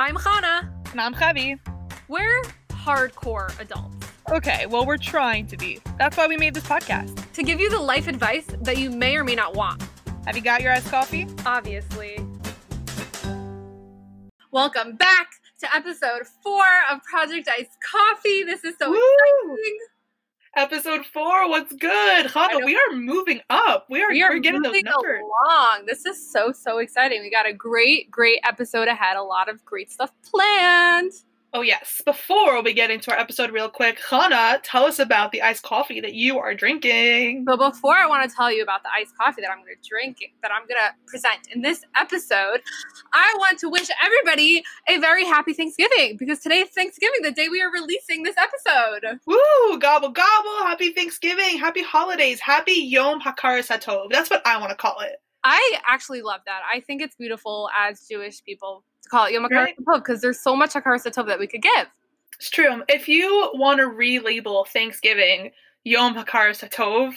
I'm Hannah. And I'm Javi. We're hardcore adults. Okay, well, we're trying to be. That's why we made this podcast. To give you the life advice that you may or may not want. Have you got your iced coffee? Obviously. Welcome back to episode four of Project Iced Coffee. This is so Woo! exciting. Episode four, what's good? Know. we are moving up. We are, We are getting those moving numbers. along. This is so, so exciting. We got a great, great episode ahead. A lot of great stuff planned. Oh, yes. Before we get into our episode real quick, Hannah, tell us about the iced coffee that you are drinking. But before I want to tell you about the iced coffee that I'm going to drink, that I'm going to present in this episode, I want to wish everybody a very happy Thanksgiving because today is Thanksgiving, the day we are releasing this episode. Woo! Gobble, gobble. Happy Thanksgiving. Happy holidays. Happy Yom HaKaras HaTov. That's what I want to call it. I actually love that. I think it's beautiful as Jewish people to call it Yom Right. Tov because there's so much HaKaras Tov that we could give. It's true. If you want to relabel Thanksgiving Yom HaKaras HaTov,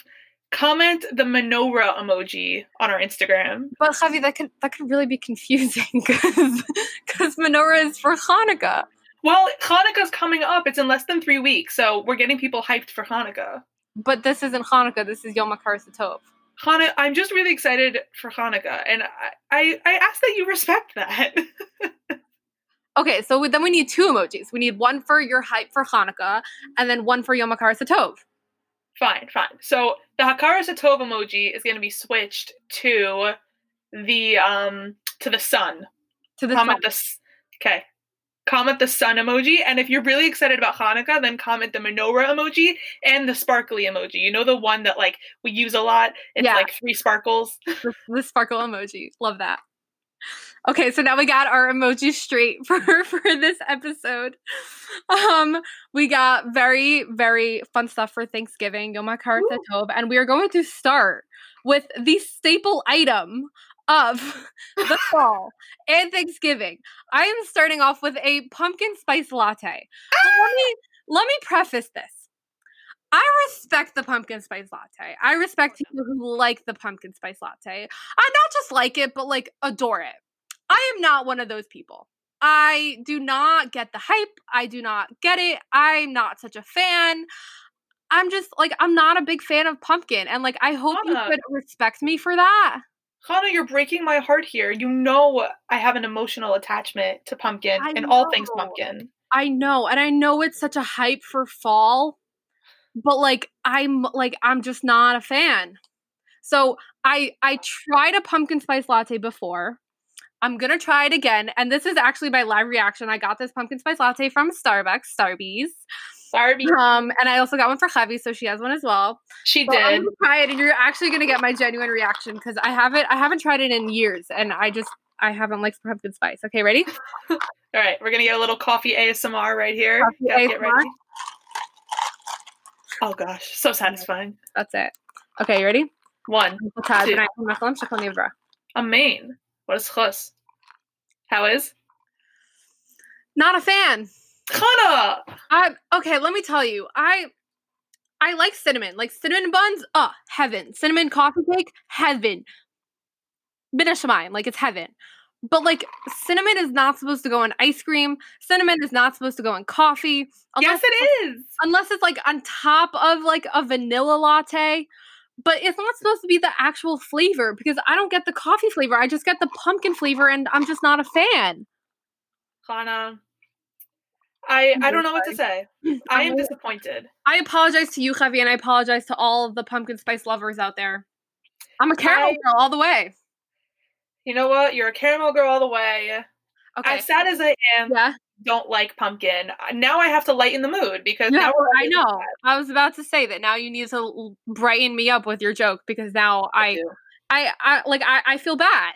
comment the menorah emoji on our Instagram. But Javi, that could that could really be confusing because because menorah is for Hanukkah. Well, Hanukkah's coming up. It's in less than three weeks, so we're getting people hyped for Hanukkah. But this isn't Hanukkah. This is Yom HaKaras Tov. Hanukkah, I'm just really excited for Hanukkah, and I, I, I ask that you respect that. Okay, so we- then we need two emojis. We need one for your hype for Hanukkah, and then one for Yom HaKaras Tov. fine, fine. So the Hakaras Hatov emoji is going to be switched to the um to the sun. To the comment sun. the s- okay. Comment the sun emoji, and if you're really excited about Hanukkah, then comment the menorah emoji and the sparkly emoji. You know the one that like we use a lot. It's Yeah. like three sparkles. the, the sparkle emoji. Love that. Okay, so now we got our emojis straight for for this episode. Um, we got very very fun stuff for Thanksgiving, Yom Woo. Tov, and we are going to start with the staple item of the fall and Thanksgiving. I am starting off with a pumpkin spice latte. Let ah! me let me preface this. I respect the pumpkin spice latte. I respect people who like the pumpkin spice latte. I not just like it, but like adore it. I am not one of those people. I do not get the hype. I do not get it. I'm not such a fan. I'm just like I'm not a big fan of pumpkin, and like I hope you could respect me for that. Hannah, you're breaking my heart here. You know I have an emotional attachment to pumpkin I and all things pumpkin. I know, and I know it's such a hype for fall, but like I'm like I'm just not a fan. So I I tried a pumpkin spice latte before. I'm gonna try it again, and this is actually my live reaction. I got this pumpkin spice latte from Starbucks, Starbies, Sorry, um, and I also got one for Javi, so she has one as well. she I'm did. try it, and you're actually gonna get my genuine reaction because I haven't I haven't tried it in years, and I just I haven't liked pumpkin spice. Okay, ready? All right, we're gonna get a little coffee ASMR right here. Coffee get ASMR? ready. Oh gosh, so satisfying. That's it. Okay, you ready? One, Tad, Two. ben ik mag hem checken even. a main. What is chus? How is? Not a fan. Hannah! I okay, let me tell you. I I like cinnamon. Like cinnamon buns, uh, heaven. Cinnamon coffee cake, heaven. Binashamayim, like it's heaven. But like cinnamon is not supposed to go in ice cream. Cinnamon is not supposed to go in coffee. Yes, it's, it is. unless it's like on top of like a vanilla latte. But it's not supposed to be the actual flavor because I don't get the coffee flavor. I just get the pumpkin flavor and I'm just not a fan. Hannah. I I don't know what to say. I am disappointed. I apologize to you, Javi, and I apologize to all of the pumpkin spice lovers out there. I'm a caramel I- girl all the way. You know what? You're a caramel girl all the way. Okay. As sad as I am, yeah, don't like pumpkin. uh, Now I have to lighten the mood because yeah, now we're I know. sad. I was about to say that now you need to brighten me up with your joke because now I, do. I, I like I, I feel bad.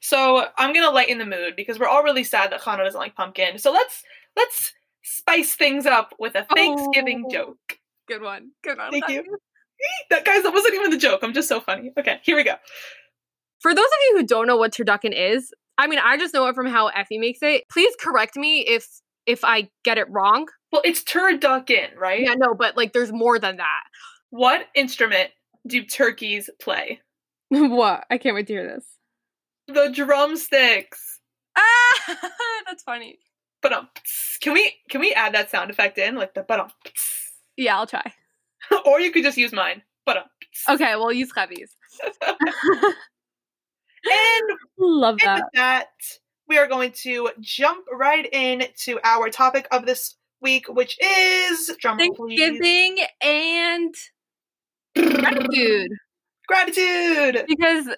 So I'm gonna lighten the mood because we're all really sad that Hannah doesn't like pumpkin. So let's let's spice things up with a Thanksgiving Oh. joke. Good one. Good one. Thank you. That guys, that wasn't even the joke. I'm just so funny. Okay, here we go. For those of you who don't know what turducken is, I mean, I just know it from how Effie makes it. Please correct me if if I get it wrong. Well, it's turducken, right? Yeah, no, but like there's more than that. What instrument do turkeys play? what? I can't wait to hear this. The drumsticks. Ah, that's That's funny. But um, can we can we add that sound effect in like the but um, Yeah, I'll try. or you could just use mine. But um, Okay, we'll use Chevy's. and Love And that. with that, we are going to jump right in to our topic of this week, which is drum roll, please. Thanksgiving and gratitude. Gratitude. because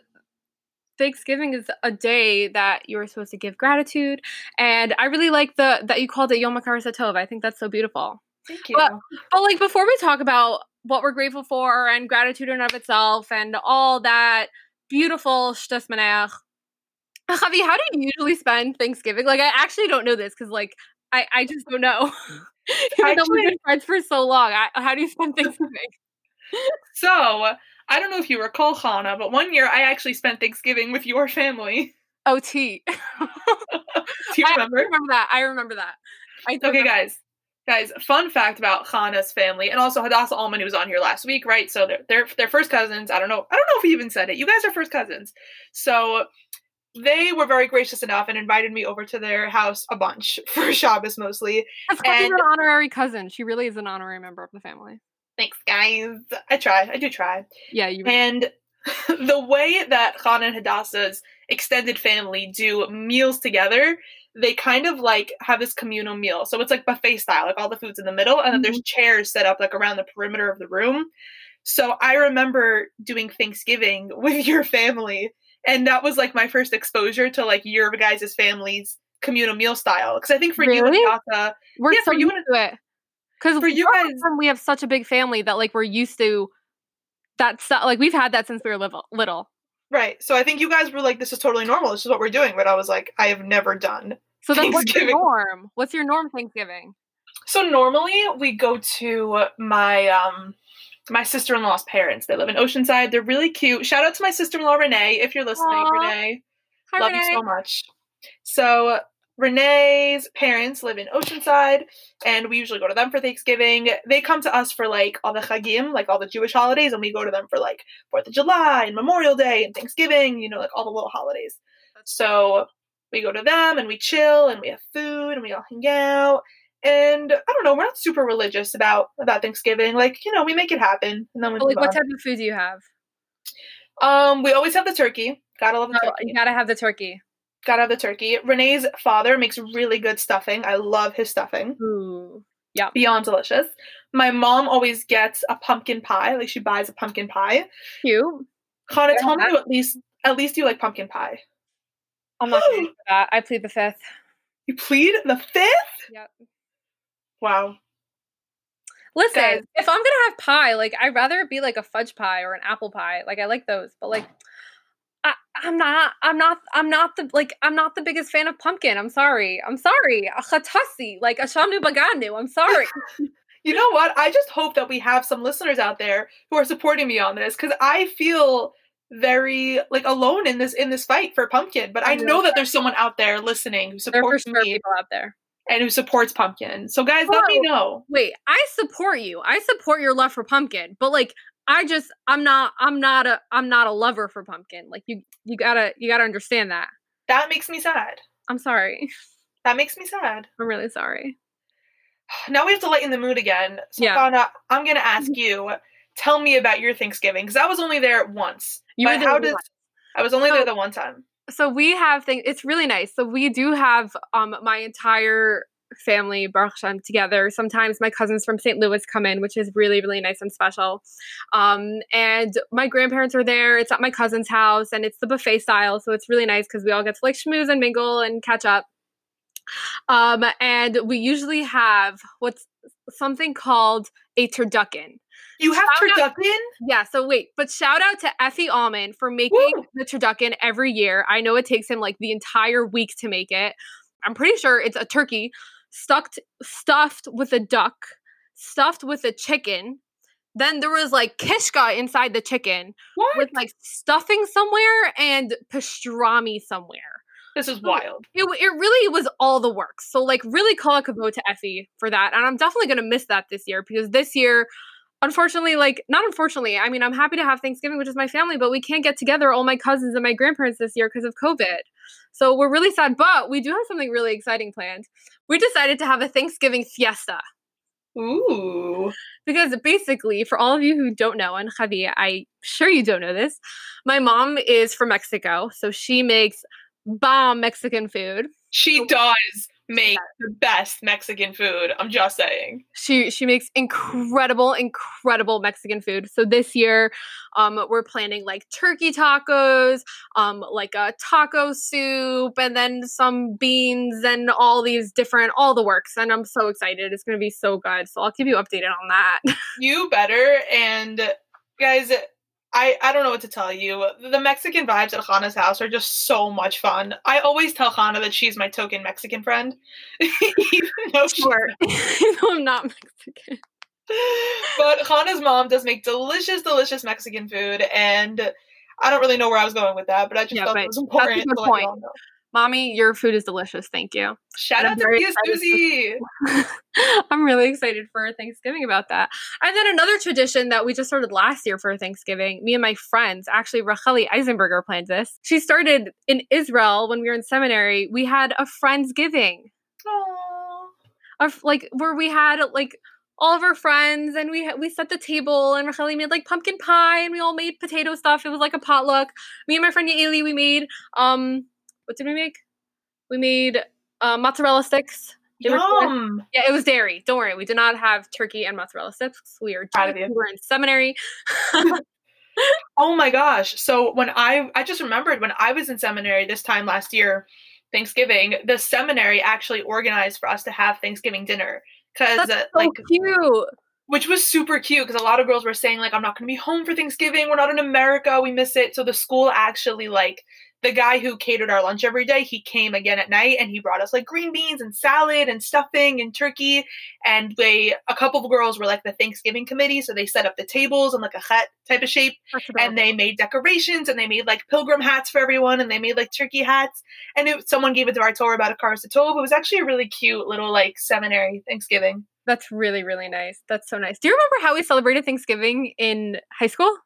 Thanksgiving is a day that you're supposed to give gratitude, and I really like the that you called it Yom Hakaras Tov. I think that's so beautiful. Thank you. But- But like before we talk about what we're grateful for and gratitude in and of itself and all that beautiful shtas Javi, how do you usually spend Thanksgiving? Like I actually don't know this because like I I just don't know. Even though we've Actually- been friends for so long, I, how do you spend Thanksgiving? so I don't know if you recall, Hannah, but one year I actually spent Thanksgiving with your family. Oh, OT. Do you I remember? remember that. I remember that. I Okay, remember- guys. Guys, fun fact about Hannah's family, and also Hadassah Alman, who was on here last week, right? So they're they're they're first cousins. I don't know. I don't know if he even said it. You guys are first cousins. So they were very gracious enough and invited me over to their house a bunch for Shabbos mostly. That's and- an honorary cousin. She really is an honorary member of the family. Thanks, guys. I try. I do try. Yeah, you. Really And the way that Han and Hadassah's extended family do meals together, they kind of like have this communal meal. So it's like buffet style, like all the food's in the middle, and then there's mm-hmm. chairs set up like around the perimeter of the room. So I remember doing Thanksgiving with your family, and that was like my first exposure to like your guys' family's communal meal style. Because I think for you and Hadassah, we're yeah, so for you used to it. Because for you guys, we have such a big family that like we're used to that stuff. Like we've had that since we were little. little. right? So I think you guys were like, "This is totally normal. This is what we're doing." But I was like, "I have never done." So then, what's your norm? What's your norm Thanksgiving? So normally we go to my um my sister-in-law's parents. They live in Oceanside. They're really cute. Shout out to my sister-in-law Renee if you're listening, Aw. Renee. Hi, Love Renee. you so much. So Renee's parents live in Oceanside, and we usually go to them for Thanksgiving. They come to us for like all the chagim, like all the Jewish holidays, and we go to them for like Fourth of July and Memorial Day and Thanksgiving. You know, like all the little holidays. So we go to them and we chill and we have food and we all hang out. And I don't know, we're not super religious about about Thanksgiving. Like you know, we make it happen, and then we like, what on. type of food do you have? Um, we always have the turkey. Gotta love the Oh, turkey. you gotta have the turkey. Gotta of the turkey. Renee's father makes really good stuffing. I love his stuffing. Ooh. Yeah. Beyond delicious. My mom always gets a pumpkin pie. Like she buys a pumpkin pie. Cute. Yeah. tell me you at least at least you like pumpkin pie. I'm not that. I plead the fifth. You plead the fifth? Yep. Wow. Listen, Guys. if I'm gonna have pie, like I'd rather it be like a fudge pie or an apple pie. Like I like those, but like I, I'm not, I'm not, I'm not the like I'm not the biggest fan of pumpkin. I'm sorry. I'm sorry. A chatasi, like Ashamnu shamnu baganu. I'm sorry. You know what? I just hope that we have some listeners out there who are supporting me on this because I feel very like alone in this in this fight for pumpkin. But I Yeah. know that there's someone out there listening who there are for supports sure me people out there. and who supports pumpkin. So guys, let me know. Wait, I support you. I support your love for pumpkin, but like I just I'm not I'm not a I'm not a lover for pumpkin. Like you you gotta you gotta understand that. That makes me sad. I'm sorry. That makes me sad. I'm really sorry. Now we have to lighten the mood again. So Yeah. Fauna, I'm gonna ask you, tell me about your Thanksgiving because I was only there once. You but were there how does I was only So- there the one time. so we have things it's really nice so we do have um my entire family Baruch Hashem, together sometimes my cousins from st louis come in which is really really nice and special um and my grandparents are there it's at my cousin's house and it's the buffet style so it's really nice because we all get to like schmooze and mingle and catch up um and we usually have what's something called a turducken You have Shout out- turducken? yeah, so wait, but shout out to Effie Allman for making Woo! the turducken every year. I know it takes him like the entire week to make it. I'm pretty sure it's a turkey stuck stuffed with a duck, stuffed with a chicken. Then there was like kishka inside the chicken What? with like stuffing somewhere and pastrami somewhere. this is wild. It, it really was all the works. So like really call a to Effie for that. And I'm definitely gonna miss that this year because this year, unfortunately, like not unfortunately, I mean I'm happy to have Thanksgiving, which is my family, but we can't get together all my cousins and my grandparents this year because of COVID. So we're really sad, but we do have something really exciting planned. We decided to have a Thanksgiving fiesta. Ooh. Because basically, for all of you who don't know, and Javi, I sure you don't know this, my mom is from Mexico, so she makes bomb Mexican food. She does make the best Mexican food. I'm just saying. She she makes incredible, incredible Mexican food. So this year, um, we're planning like turkey tacos, um, like a taco soup, and then some beans and all these different all the works. And I'm so excited. It's gonna be so good. So I'll keep you updated on that. You better. And guys, I, I don't know what to tell you. The Mexican vibes at Hannah's house are just so much fun. I always tell Hannah that she's my token Mexican friend. Even though sure. I'm not Mexican. but Hannah's mom does make delicious, delicious Mexican food, and I don't really know where I was going with that, but I just Yeah, felt it was important to point. Mommy, your food is delicious. Thank you. Shout I'm out to Pia Susie. I'm really excited for Thanksgiving about that. And then another tradition that we just started last year for Thanksgiving, me and my friends, actually Racheli Eisenberger planned this. She started in Israel when we were in seminary. We had a Friendsgiving. Aww. Of like where we had like all of our friends and we we set the table and Racheli made like pumpkin pie and we all made potato stuff. It was like a potluck. Me and my friend Yaeli, we made um what did we make? We made uh, mozzarella sticks. Were good. Yeah, it was dairy. Don't worry, we did not have turkey and mozzarella sticks. We are Proud of Jewish. you. We were in seminary. Oh my gosh. So when I I just remembered when I was in seminary this time last year, Thanksgiving, the seminary actually organized for us to have Thanksgiving dinner That's uh, so like cute. which was super cute because a lot of girls were saying like I'm not going to be home for Thanksgiving. We're not in America. We miss it. So the school actually like the guy who catered our lunch every day, he came again at night and he brought us like green beans and salad and stuffing and turkey. And they a couple of girls were like the Thanksgiving committee, so they set up the tables in like a hut type of shape and they made decorations and they made like pilgrim hats for everyone and they made like turkey hats and it, someone gave it to our Torah about Hakaras Tov. It was actually a really cute little like seminary Thanksgiving. That's really really nice. That's so nice. Do you remember how we celebrated Thanksgiving in high school?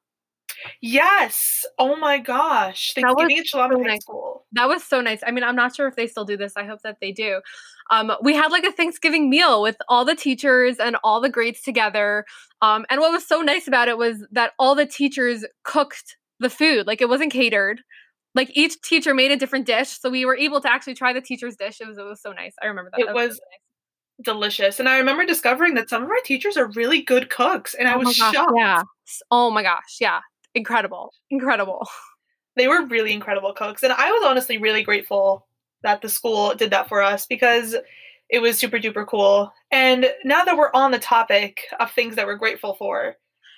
Yes. Oh my gosh. Was Thanksgiving at Shalom so High nice. School. That was so nice. I mean, I'm not sure if they still do this. I hope that they do. Um, we had like a Thanksgiving meal with all the teachers and all the grades together. Um, and what was so nice about it was that all the teachers cooked the food. Like it wasn't catered. Like each teacher made a different dish, so we were able to actually try the teacher's dish. It was it was so nice. I remember that. It That was really nice. Delicious. And I remember discovering that some of our teachers are really good cooks and I Oh was gosh, shocked. Yeah. Oh my gosh. Yeah. Incredible. Incredible. They were really incredible cooks. And I was honestly really grateful that the school did that for us because it was super duper cool. And now that we're on the topic of things that we're grateful for,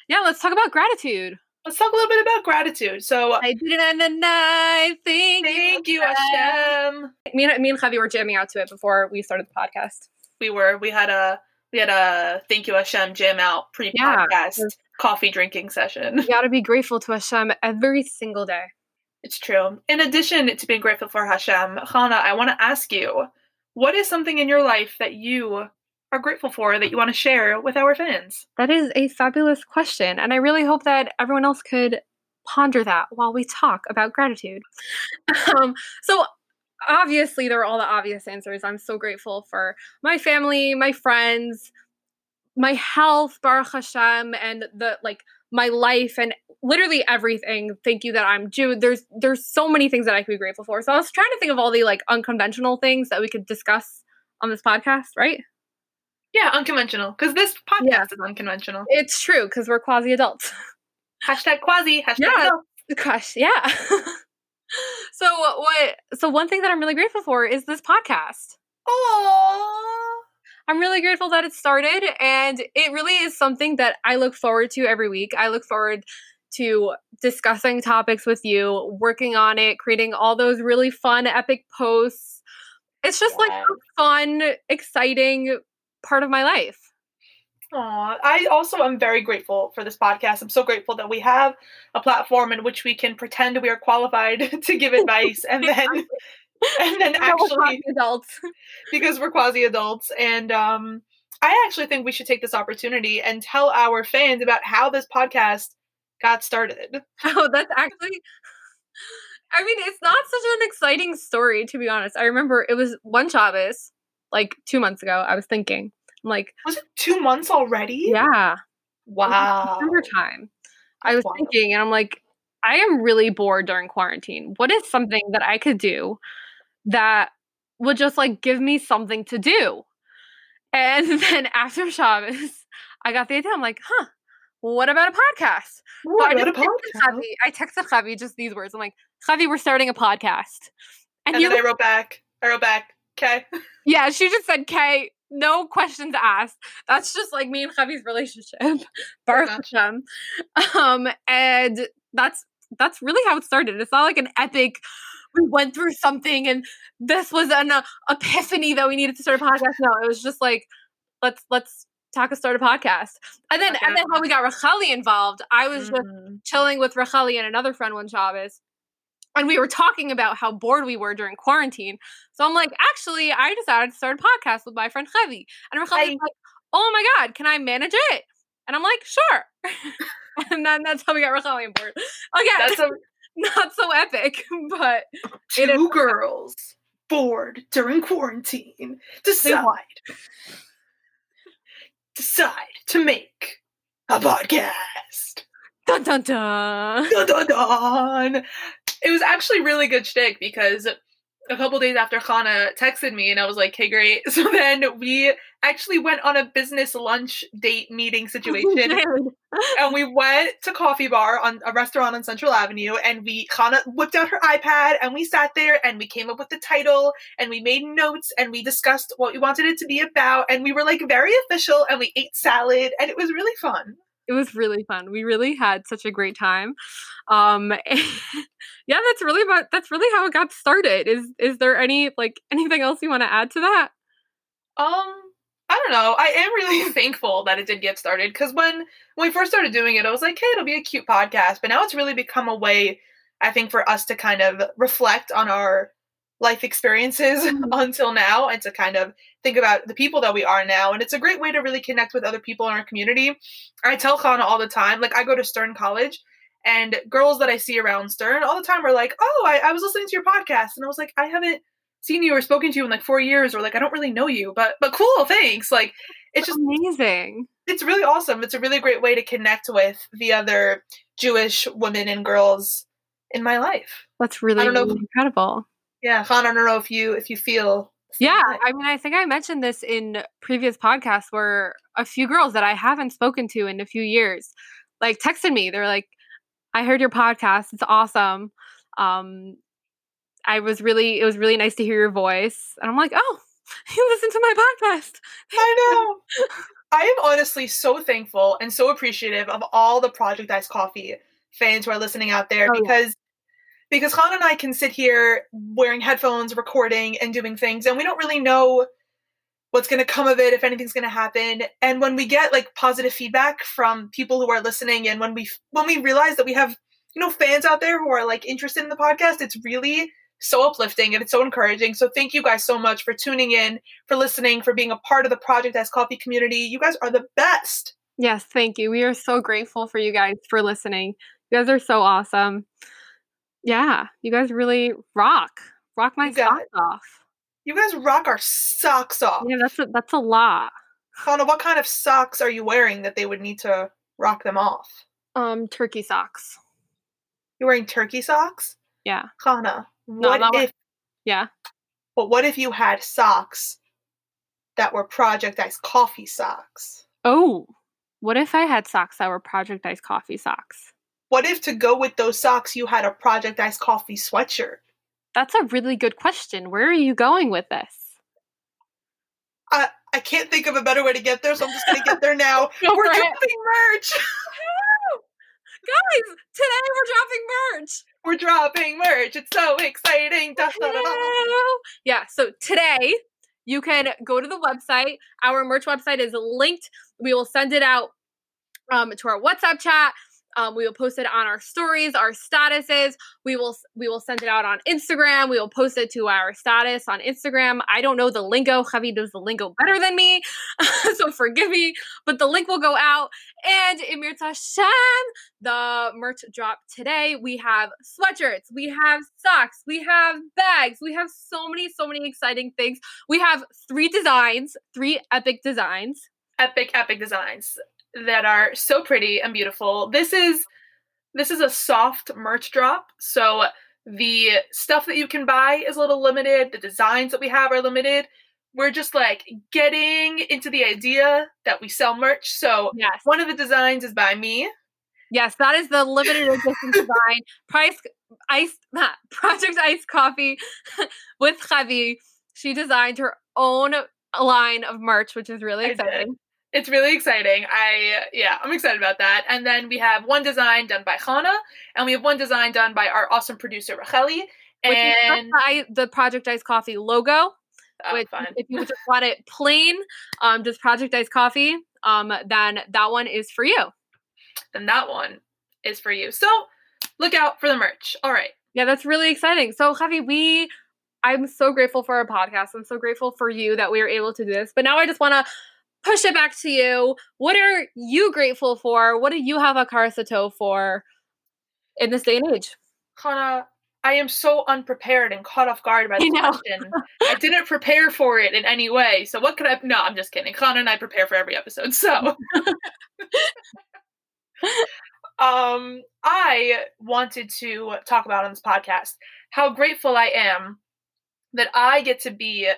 Yeah. Let's talk about gratitude. let's talk a little bit about gratitude. So I did it in the night. Thank, you. thank you. Hashem. Me and me and Javi were jamming out to it before we started the podcast. We were we had a we had a thank you Hashem jam out pre Yeah. podcast coffee drinking session. You got to be grateful to Hashem every single day. It's true. In addition to being grateful for Hashem, Hannah, I want to ask you, what is something in your life that you are grateful for that you want to share with our fans? That is a fabulous question. And I really hope that everyone else could ponder that while we talk about gratitude. um, so, obviously, there are all the obvious answers. I'm so grateful for my family, my friends, my health, Baruch Hashem, and the like my life and literally everything. Thank you that I'm Jew. There's there's so many things that I could be grateful for. So I was trying to think of all the like unconventional things that we could discuss on this podcast, right? Yeah, unconventional. Because this podcast Yeah. is unconventional. It's true because we're quasi adults. Hashtag quasi, hashtag Yeah. adult. Gosh, yeah. so what? So one thing that I'm really grateful for is this podcast. Oh. I'm really grateful that it started, and it really is something that I look forward to every week. I look forward to discussing topics with you, working on it, creating all those really fun, epic posts. It's just like a fun, exciting part of my life. Aw, I also am very grateful for this podcast. I'm so grateful that we have a platform in which we can pretend we are qualified to give advice and then and then You know, we're actually adults. because we're quasi adults and um I actually think we should take this opportunity and tell our fans about how this podcast got started. Oh, that's actually I mean, it's not such an exciting story, to be honest. I remember it was one Shabbos, like two months ago. I was thinking, I'm like, Was it two months already? yeah, Wow. December time. I was Wild. thinking, and I'm like, I am really bored during quarantine. What is something that I could do that would just like give me something to do? And then after Shabbos, I got the idea. I'm like, huh, what about a podcast? So What I about a texted podcast? Javi- I texted Javi just these words. I'm like, Javi, we're starting a podcast. And, And then I wrote back. I wrote back. Okay. yeah, she just said, Kay, no questions asked. That's just like me and Javi's relationship. Baruch. Hashem. Um, and that's that's really how it started. It's not like an epic. We went through something, and this was an uh, epiphany that we needed to start a podcast. No, it was just like, let's let's talk and start a podcast. And then and then how we got Racheli involved. I was just Mhm. chilling with Racheli and another friend one Shabbos. And we were talking about how bored we were during quarantine. So I'm like, actually, I decided to start a podcast with my friend Chavi. And Racheli's Hi. like, oh my God, can I manage it? And I'm like, sure. and then that's how we got Racheli on board. Oh, Again, That's a not so epic, but two girls bored during quarantine decide decide to make a podcast. dun dun dun. Dun, dun, dun. It was actually really good shtick because a couple days after Hana texted me and I was like, "Hey, great." So then we actually went on a business lunch date meeting situation and we went to coffee bar on a restaurant on Central Avenue and we Hana whipped out her iPad and we sat there and we came up with the title and we made notes and we discussed what we wanted it to be about and we were like very official and we ate salad and it was really fun. It was really fun. We really had such a great time. Um yeah, that's really about that's really how it got started. Is is there any like anything else you want to add to that? Um, I don't know. I am really thankful that it did get started because when when we first started doing it, I was like, "Hey, it'll be a cute podcast." But now it's really become a way, I think, for us to kind of reflect on our life experiences Mhm. until now, and to kind of think about the people that we are now. And it's a great way to really connect with other people in our community. I tell Hana all the time, like I go to Stern College. And girls that I see around Stern all the time are like, "Oh, I, I was listening to your podcast," and I was like, "I haven't seen you or spoken to you in like four years or like I don't really know you, but but cool, thanks. Like it's just amazing. it's really awesome. It's a really great way to connect with the other Jewish women and girls in my life. That's really, don't know incredible. Yeah, Han, I don't know if you if you feel Yeah. I mean, I think I mentioned this in previous podcasts where a few girls that I haven't spoken to in a few years, like texted me. They're like, "I heard your podcast. It's awesome. Um, I was really, it was really nice to hear your voice." And I'm like, "Oh, you listen to my podcast." I know. I am honestly so thankful and so appreciative of all the Project Ice Coffee fans who are listening out there Oh, because because Han and I can sit here wearing headphones, recording and doing things, and we don't really know what's going to come of it, if anything's going to happen. And when we get like positive feedback from people who are listening, and when we when we realize that we have you know fans out there who are like interested in the podcast, it's really so uplifting and it's so encouraging. So thank you guys so much for tuning in, for listening, for being a part of the Project Ice Coffee community. You guys are the best. Yes, thank you. We are so grateful for you guys for listening. You guys are so awesome. Yeah, you guys really rock. Rock my socks it. off. You guys rock our socks off. Yeah, that's a, that's a lot. Hannah, what kind of socks are you wearing that they would need to rock them off? Um, turkey socks. You're wearing turkey socks? Yeah, Hannah, what what- if yeah. but what if you had socks that were Project Ice coffee socks? Oh, what if I had socks that were Project Ice coffee socks? What if to go with those socks you had a Project Ice coffee sweatshirt? That's a really good question. Where are you going with this? I I can't think of a better way to get there, so I'm just gonna get there now. Go We're it. dropping merch. Guys, today we're dropping merch. We're dropping merch. It's so exciting. Yeah, so today you can go to the website. Our merch website is linked. We will send it out um, to our WhatsApp chat. Um, we will post it on our stories, our statuses. We will we will send it out on Instagram. We will post it to our status on Instagram. I don't know the lingo. Javi does the lingo better than me, so forgive me. But the link will go out. And Emir Tashem, the merch drop today. We have sweatshirts, we have socks, we have bags, we have so many, so many exciting things. We have three designs, three epic designs. Epic, epic designs that are so pretty and beautiful. This is this is a soft merch drop, so the stuff that you can buy is a little limited. The designs that we have are limited. We're just like getting into the idea that we sell merch. So Yes. one of the designs is by me. Yes, that is the limited edition design. Price ice Project Ice Coffee with Javi. She designed her own line of merch, which is really exciting. It's really exciting. I yeah, I'm excited about that. And then we have one design done by Hana, and we have one design done by our awesome producer Racheli. And the I- the Project Ice Coffee logo. oh, which fun. if you just want it plain, um, just Project Ice Coffee, um, then that one is for you. then that one is for you. So look out for the merch. All right. Yeah, that's really exciting. So, Javi, we, I'm so grateful for our podcast. I'm so grateful for you that we were able to do this. But now I just want to push it back to you. What are you grateful for? What do you have a Karasato for in this day and age? Hana, I am so unprepared and caught off guard by this question. I didn't prepare for it in any way. So what could I? No, I'm just kidding. Hana and I prepare for every episode. So, um, I wanted to talk about on this podcast how grateful I am that I get to be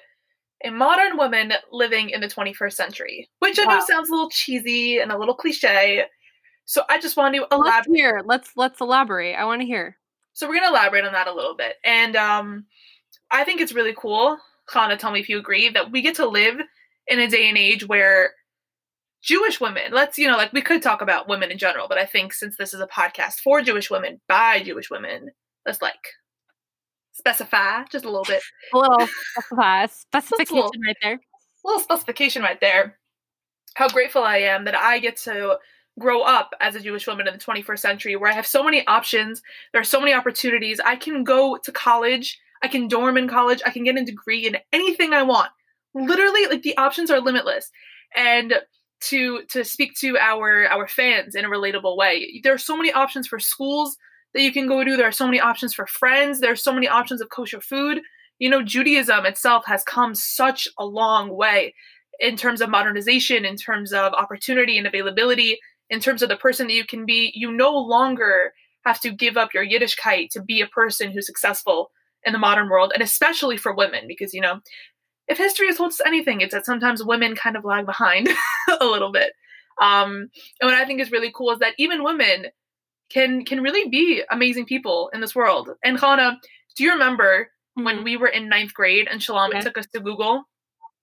a modern woman living in the 21st century, which I know Wow. sounds a little cheesy and a little cliche. So I just want to Let's elaborate. hear. Let's let's elaborate. I want to hear. So we're gonna elaborate on that a little bit. And um I think it's really cool, Hana, tell me if you agree, that we get to live in a day and age where Jewish women, let's, you know, like we could talk about women in general, but I think since this is a podcast for Jewish women by Jewish women, let's like specify just a little bit. A little specify, specification little- right there. A little specification right there. How grateful I am that I get to grow up as a Jewish woman in the 21st century where I have so many options. There are so many opportunities. I can go to college, I can dorm in college, I can get a degree in anything I want. Literally, like the options are limitless. And to to speak to our our fans in a relatable way, there are so many options for schools that you can go to. There are so many options for friends. There are so many options of kosher food. You know, Judaism itself has come such a long way in terms of modernization, in terms of opportunity and availability, in terms of the person that you can be. You no longer have to give up your Yiddishkeit to be a person who's successful in the modern world, and especially for women, because, you know, if history has told us anything, it's that sometimes women kind of lag behind a little bit. Um, and what I think is really cool is that even women can can really be amazing people in this world. And Hana, do you remember when we were in ninth grade and Shalom Yeah. took us to Google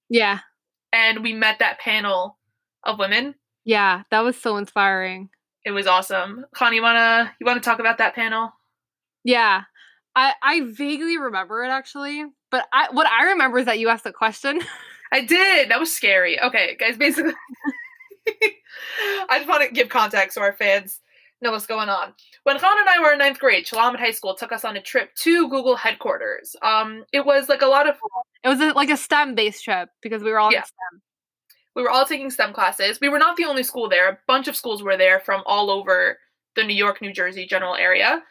Yeah, and we met that panel of women? yeah, that was so inspiring. It was awesome. Hana, you wanna you wanna talk about that panel? Yeah. I, I vaguely remember it actually, but I what I remember is that you asked a question. I did. That was scary. Okay, guys, basically I just want to give context to our fans know what's going on. When Han and I were in ninth grade, Shalom High School took us on a trip to Google headquarters. Um, it was like a lot of It was a, like a STEM based trip because we were all Yeah. in STEM. we were all taking STEM classes. We were not the only school there. A bunch of schools were there from all over the New York, New Jersey general area.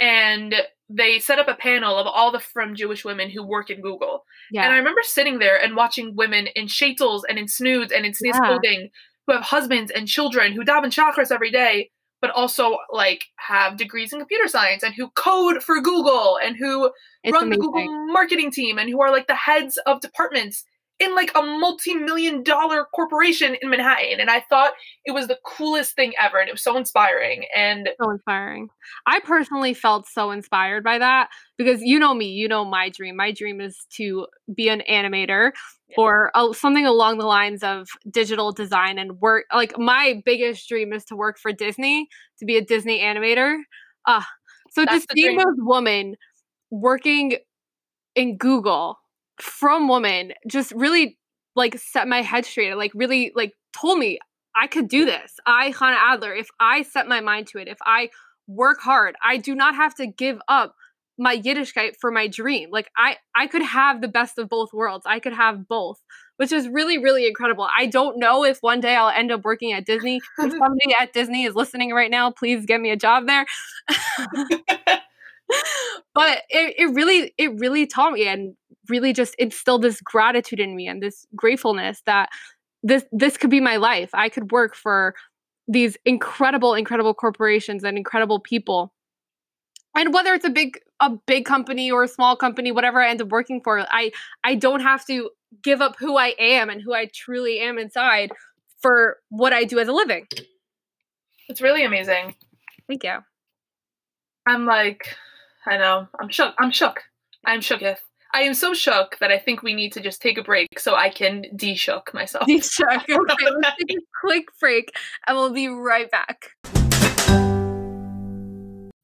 And they set up a panel of all the from Jewish women who work in Google. Yeah. And I remember sitting there and watching women in shaitels and in snoods and in tznius Yeah. clothing who have husbands and children who daven Shacharis every day, but also like have degrees in computer science and who code for Google and who it's run amazing. the Google marketing team and who are like the heads of departments in like a multi-million dollar corporation in Manhattan. And I thought it was the coolest thing ever and it was so inspiring. And so inspiring. I personally felt so inspired by that because you know me, you know my dream. My dream is to be an animator Yeah. or uh, something along the lines of digital design and work. Like my biggest dream is to work for Disney, to be a Disney animator. Ah, so That's seeing dream. those women working in Google from woman just really like set my head straight. Like really like told me I could do this. I, Hannah Adler, if I set my mind to it, if I work hard, I do not have to give up my Yiddishkeit for my dream. Like I I could have the best of both worlds. I could have both, which is really really incredible. I don't know if one day I'll end up working at Disney. If somebody at Disney is listening right now, please get me a job there. but it, it really it really taught me and really just instilled this gratitude in me and this gratefulness that this this could be my life. I could work for these incredible incredible corporations and incredible people. And whether it's a big a big company or a small company whatever i end up working for i i don't have to give up who i am and who i truly am inside for what i do as a living. It's really amazing. Thank you. I'm like i know. I'm shook. I'm shook. I'm shooketh I am so shook that I think we need to just take a break so I can de-shook myself. De-shook. Okay, let's take a quick break and we'll be right back.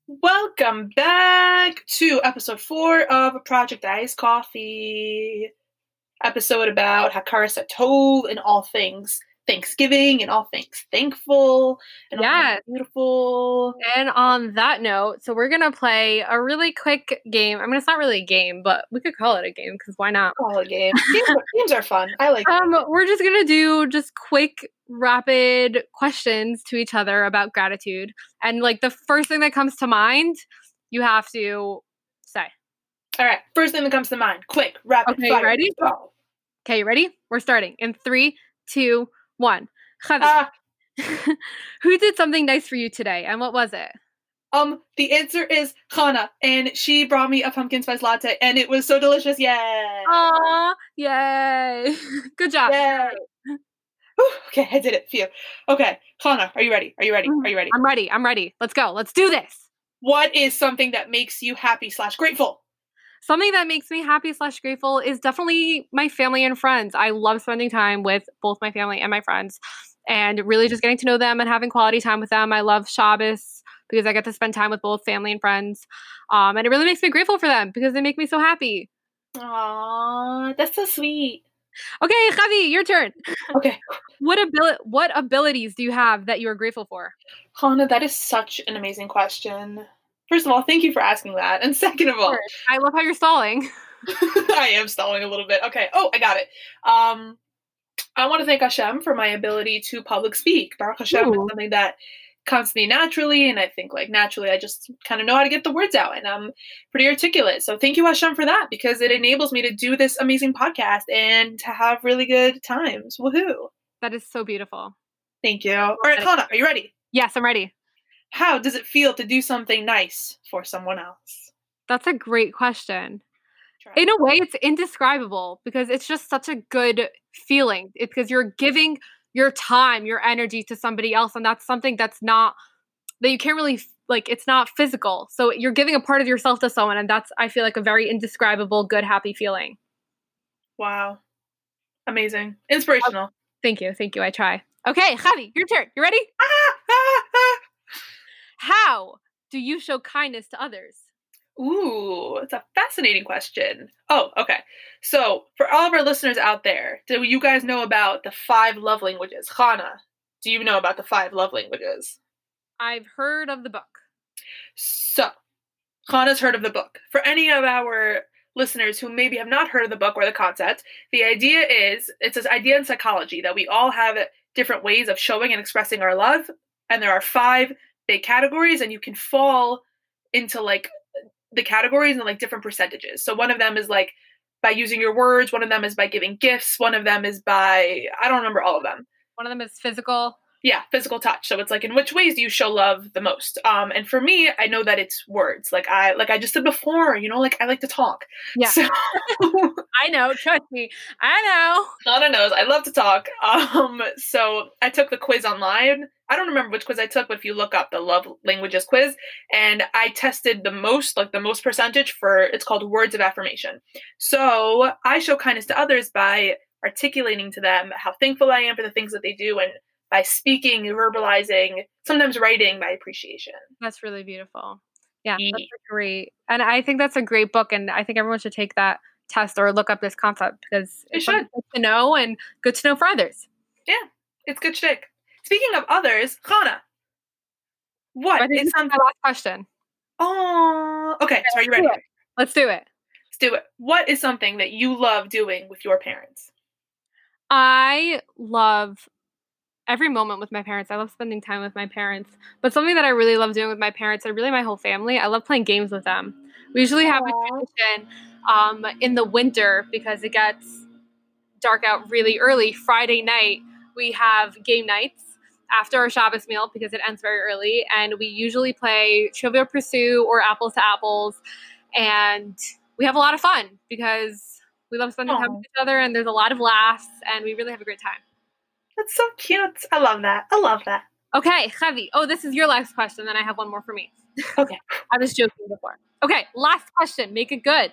Welcome back to episode four of Project Ice Coffee. Episode about Hakaras Hatov and all things Thanksgiving and all things thankful and yeah, beautiful. And on that note, so we're gonna play a really quick game. I mean, it's not really a game, but we could call it a game because why not? Call it a game. games, are, games are fun. I like. Um, we're just gonna do just quick, rapid questions to each other about gratitude, and like the first thing that comes to mind, you have to say. All right. First thing that comes to mind. Quick, rapid. Okay, fire. ready? Go. Okay, ready? We're starting in three, two, one. Javi, Ah, who did something nice for you today, and what was it? um, the answer is Hannah, and she brought me a pumpkin spice latte, and it was so delicious. Yay! Aw, yay! Good job. Yay! Whew, okay, I did it. Phew. Okay, Hannah, are you ready? Are you ready? Are you ready? I'm ready. I'm ready. Let's go. Let's do this. What is something that makes you happy slash grateful? Something that makes me happy slash grateful is definitely my family and friends. I love spending time with both my family and my friends and really just getting to know them and having quality time with them. I love Shabbos because I get to spend time with both family and friends. Um, and it really makes me grateful for them because they make me so happy. Aww, that's so sweet. Okay, Javi, your turn. Okay, What abil- what abilities do you have that you are grateful for? Hannah, that is such an amazing question. First of all, thank you for asking that. And second of all, I love how you're stalling. I am stalling a little bit. Okay. Oh, I got it. Um, I want to thank Hashem for my ability to public speak. Baruch Hashem Ooh. is something that comes to me naturally, and I think like naturally, I just kind of know how to get the words out, and I'm pretty articulate. So thank you, Hashem, for that because it enables me to do this amazing podcast and to have really good times. Woohoo! That is so beautiful. Thank you. All right, Hannah, are you ready? Yes, I'm ready. How does it feel to do something nice for someone else? That's a great question. Try. In a way, it's indescribable because it's just such a good feeling. It's because you're giving your time, your energy to somebody else, and that's something that's not that you can't really like. It's not physical, so you're giving a part of yourself to someone, and that's I feel like a very indescribable, good, happy feeling. Wow. Amazing. Inspirational. Thank you, thank you. I try. Okay, Javi, your turn. You ready? Ah, ah. How do you show kindness to others? Ooh, it's a fascinating question. Oh, okay. So, for all of our listeners out there, do you guys know about the five love languages? Hannah, do you know about the five love languages? I've heard of the book. So, Hannah's heard of the book. For any of our listeners who maybe have not heard of the book or the concept, the idea is it's this idea in psychology that we all have different ways of showing and expressing our love, and there are five big categories, and you can fall into like the categories and like different percentages. So one of them is like by using your words, one of them is by giving gifts, one of them is by I don't remember all of them. One of them is physical. Yeah, physical touch. So it's like in which ways do you show love the most? Um and for me, I know that it's words. Like I like I just said before, you know, like I like to talk. Yeah. So I know. Trust me. I know. Hannah knows I love to talk. Um so I took the quiz online. I don't remember which quiz I took, but if you look up the love languages quiz, and I tested the most, like the most percentage for it's called words of affirmation. So I show kindness to others by articulating to them how thankful I am for the things that they do and by speaking, verbalizing, sometimes writing my appreciation. That's really beautiful. Yeah, that's great. And I think that's a great book, and I think everyone should take that test or look up this concept because it it's should. good to know and good to know for others. Yeah, it's good shtick. Speaking of others, Hana, what is something? my last question. Oh, okay. So are you let's ready? do. Let's do it. Let's do it. What is something that you love doing with your parents? I love every moment with my parents. I love spending time with my parents. But something that I really love doing with my parents and really my whole family, I love playing games with them. We usually have a tradition um, in the winter because it gets dark out really early. Friday night, we have game nights after our Shabbos meal because it ends very early. And we usually play Trivial Pursuit or Apples to Apples. And we have a lot of fun because we love spending time with each other and there's a lot of laughs and we really have a great time. That's so cute. I love that. I love that. Okay, Javi. Oh, this is your last question. Then I have one more for me. Okay. I was joking before. Okay, last question. Make it good.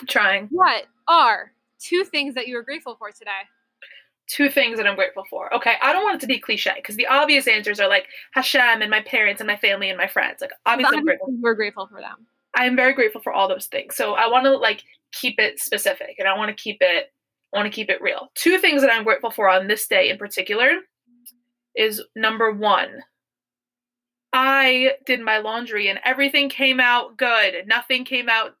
I'm trying. What are two things that you are grateful for today? Two things that I'm grateful for. Okay, I don't want it to be cliche because the obvious answers are like Hashem and my parents and my family and my friends. Like obviously, I'm grateful. We're grateful for them. I'm very grateful for all those things. So I want to like keep it specific and I want to keep it I want to keep it real. Two things that I'm grateful for on this day in particular is number 1. I did my laundry and everything came out good. Nothing came out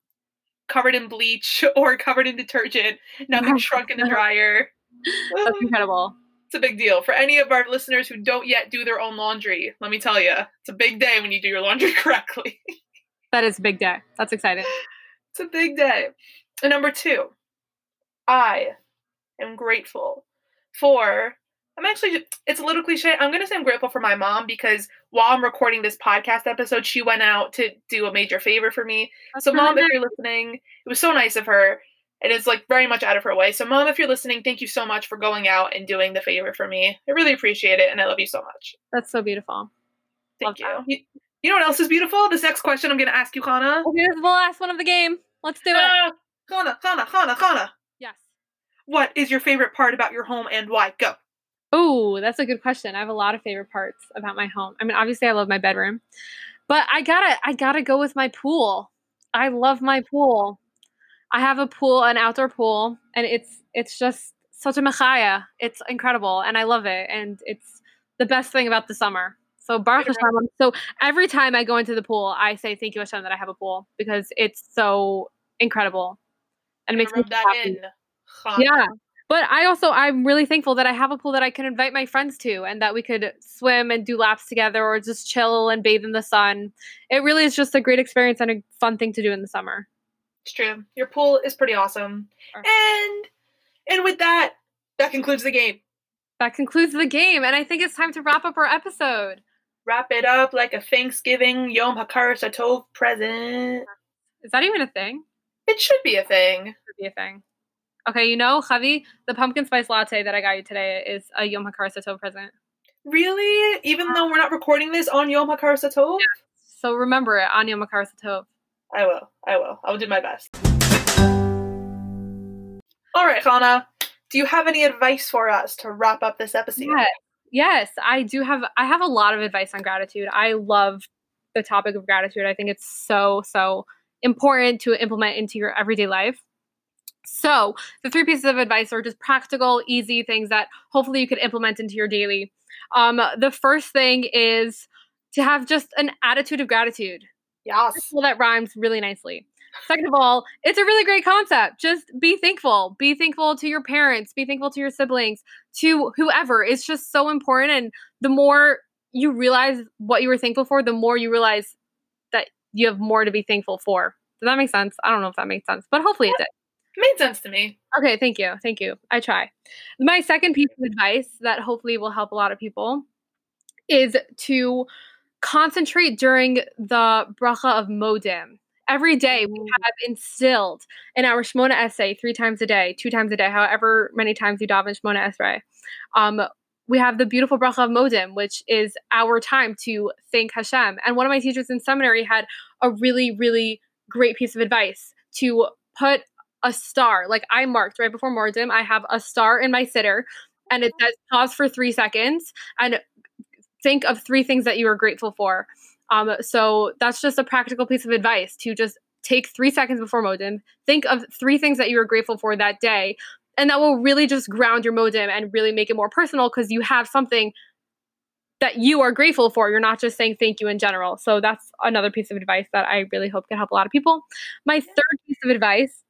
covered in bleach or covered in detergent. Nothing shrunk in the dryer. That's incredible. It's a big deal. For any of our listeners who don't yet do their own laundry, let me tell you, it's a big day when you do your laundry correctly. That is a big day. That's exciting. It's a big day. And number two, I am grateful for. I'm actually, it's a little cliche. I'm going to say I'm grateful for my mom because while I'm recording this podcast episode, she went out to do a major favor for me. That's So, mom, if you're listening, it was so nice of her. And it's like very much out of her way. So, mom, if you're listening, thank you so much for going out and doing the favor for me. I really appreciate it and I love you so much. That's so beautiful. Thank you. you. You know what else is beautiful? This next question I'm going to ask you, Hana. Okay, this is the last one of the game. Let's do it. Ah, Hana, Hana, Hana, Hana. What is your favorite part about your home and why? Go. Oh, that's a good question. I have a lot of favorite parts about my home. I mean, obviously I love my bedroom. But I gotta I gotta go with my pool. I love my pool. I have a pool, an outdoor pool, and it's it's just such a machaya. It's incredible and I love it. And it's the best thing about the summer. So Baruch Hashem. So every time I go into the pool, I say thank you Hashem that I have a pool because it's so incredible. And it makes me that happy. in. Hana. Yeah. But I also I'm really thankful that I have a pool that I can invite my friends to and that we could swim and do laps together or just chill and bathe in the sun. It really is just a great experience and a fun thing to do in the summer. It's true. Your pool is pretty awesome. And and with that, that concludes the game. That concludes the game and I think it's time to wrap up our episode. Wrap it up like a Thanksgiving Yom Hakaras Tov present. Is that even a thing? It should be a thing. Could be a thing. Okay, you know, Javi, the pumpkin spice latte that I got you today is a Yom Hakaras Tov present. Really? Even though we're not uh-huh. recording this on Yom Hakaras Tov? So remember it on Yom Hakaras Tov. I will. I will. I will do my best. All right, Hana. Do you have any advice for us to wrap up this episode? Yes. Yes, I do have I have a lot of advice on gratitude. I love the topic of gratitude. I think it's so so important to implement into your everyday life. So, the three pieces of advice are just practical, easy things that hopefully you could implement into your daily. Um, the first thing is to have just an attitude of gratitude. Yes. Well, that rhymes really nicely. Second of all, it's a really great concept. Just be thankful. Be thankful to your parents, be thankful to your siblings, to whoever. It's just so important. And the more you realize what you were thankful for, the more you realize that you have more to be thankful for. Does that make sense? I don't know if that makes sense, but hopefully it did. Made sense to me. Okay, thank you. Thank you. I try. My second piece of advice that hopefully will help a lot of people is to concentrate during the bracha of modim. Every day we have instilled in our Shmona Esrei three times a day, two times a day, however many times you daven Shmona Esrei. Um, we have the beautiful bracha of modim, which is our time to thank Hashem. And one of my teachers in seminary had a really, really great piece of advice to put a star. Like I marked right before Modim, I have a star in my siddur, and it says pause for three seconds and think of three things that you are grateful for. Um, so that's just a practical piece of advice to just take three seconds before Modim, think of three things that you are grateful for that day, and that will really just ground your modim and really make it more personal because you have something that you are grateful for. You're not just saying thank you in general. So that's another piece of advice that I really hope can help a lot of people. My third piece of advice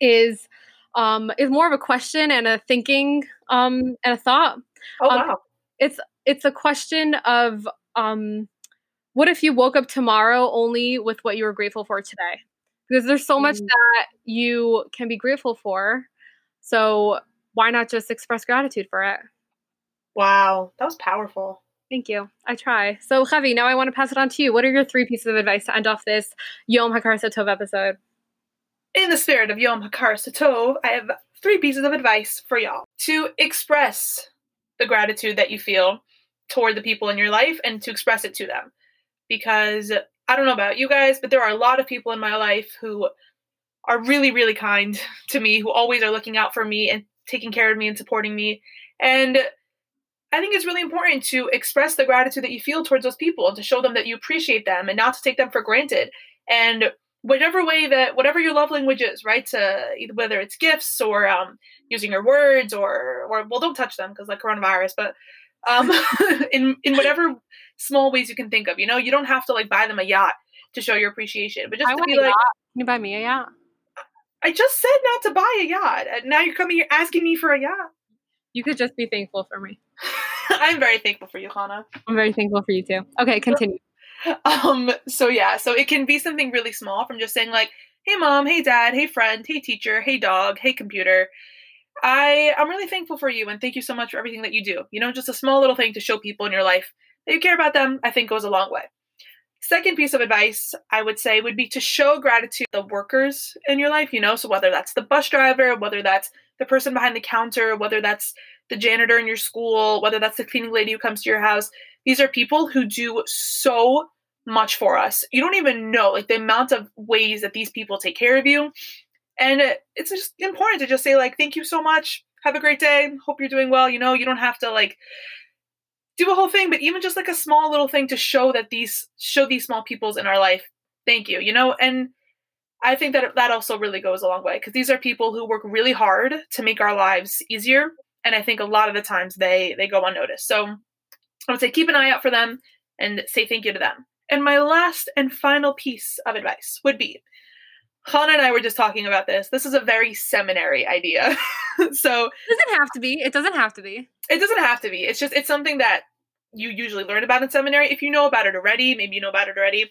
is um, is more of a question and a thinking um, and a thought. Oh Um, wow. It's it's a question of um, what if you woke up tomorrow only with what you were grateful for today? Because there's so much Mm. that you can be grateful for. So why not just express gratitude for it? Wow. That was powerful. Thank you. I try. So, Javi, now I want to pass it on to you. What are your three pieces of advice to end off this Yom Hakaras Tov episode? In the spirit of Yom Hakaras Tov, I have three pieces of advice for y'all to express the gratitude that you feel toward the people in your life and to express it to them. Because I don't know about you guys, but there are a lot of people in my life who are really, really kind to me, who always are looking out for me and taking care of me and supporting me. And I think it's really important to express the gratitude that you feel towards those people and to show them that you appreciate them and not to take them for granted. And whatever way that whatever your love language is, right? To either whether it's gifts or um, using your words or or well, don't touch them because like coronavirus, but um, in in whatever small ways you can think of. You know, you don't have to like buy them a yacht to show your appreciation, but just I to be like, yacht. Can you buy me a yacht? I just said not to buy a yacht, and now you're coming here asking me for a yacht. You could just be thankful for me. I'm very thankful for you, Hana. I'm very thankful for you too. Okay, continue. Um so yeah so it can be something really small from just saying like hey mom hey dad hey friend hey teacher hey dog hey computer. I i'm really thankful for you and thank you so much for everything that you do. You know just a small little thing to show people in your life that you care about them i think goes a long way. Second piece of advice i would say would be to show gratitude to the workers in your life you know so whether that's the bus driver whether that's the person behind the counter whether that's the janitor in your school whether that's the cleaning lady who comes to your house these are people who do so much for us. You don't even know like the amount of ways that these people take care of you. And it's just important to just say like thank you so much. Have a great day. Hope you're doing well. You know, you don't have to like do a whole thing, but even just like a small little thing to show that these show these small peoples in our life. Thank you. You know, and I think that that also really goes a long way because these are people who work really hard to make our lives easier and I think a lot of the times they they go unnoticed. So I would say keep an eye out for them and say thank you to them. And my last and final piece of advice would be Hana and I were just talking about this. This is a very seminary idea. so It doesn't have to be. It doesn't have to be. it doesn't have to be. It's just it's something that you usually learn about in seminary. If you know about it already, maybe you know about it already.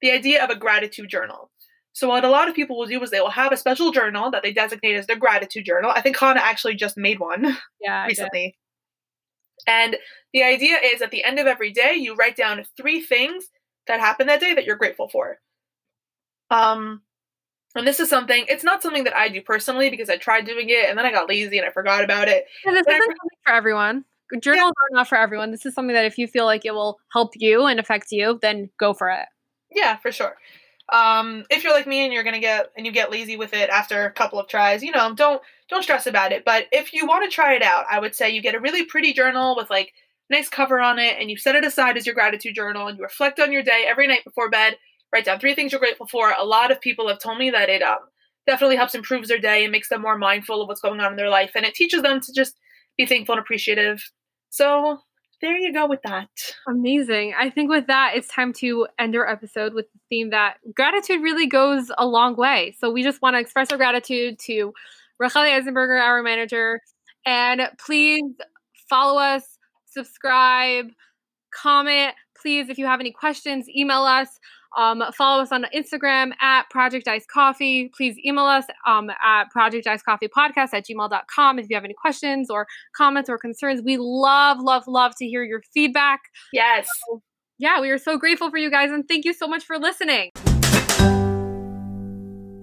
The idea of a gratitude journal. So what a lot of people will do is they will have a special journal that they designate as their gratitude journal. I think Hana actually just made one Yeah. Recently. And the idea is at the end of every day, you write down three things that happened that day that you're grateful for. Um, and this is something, it's not something that I do personally because I tried doing it and then I got lazy and I forgot about it. Yeah, this But isn't something for everyone. Journals are not for everyone. This is something that if you feel like it will help you and affect you, then go for it. Yeah, for sure. Um, if you're like me and you're gonna get and you get lazy with it after a couple of tries, you know, don't don't stress about it. But if you want to try it out, I would say you get a really pretty journal with like nice cover on it, and you set it aside as your gratitude journal, and you reflect on your day every night before bed. Write down three things you're grateful for. A lot of people have told me that it um definitely helps improve their day and makes them more mindful of what's going on in their life, and it teaches them to just be thankful and appreciative. So there you go with that. Amazing. I think with that, it's time to end our episode with the theme that gratitude really goes a long way. So we just want to express our gratitude to Rachel Eisenberger, our manager. And please follow us, subscribe, comment. Please, if you have any questions, email us. Um, follow us on Instagram at Project Ice Coffee. Please email us um, at Project Ice Coffee Podcast at gmail.com if you have any questions or comments or concerns. We love, love, love to hear your feedback Yes. yeah, we are so grateful for you guys and thank you so much for listening.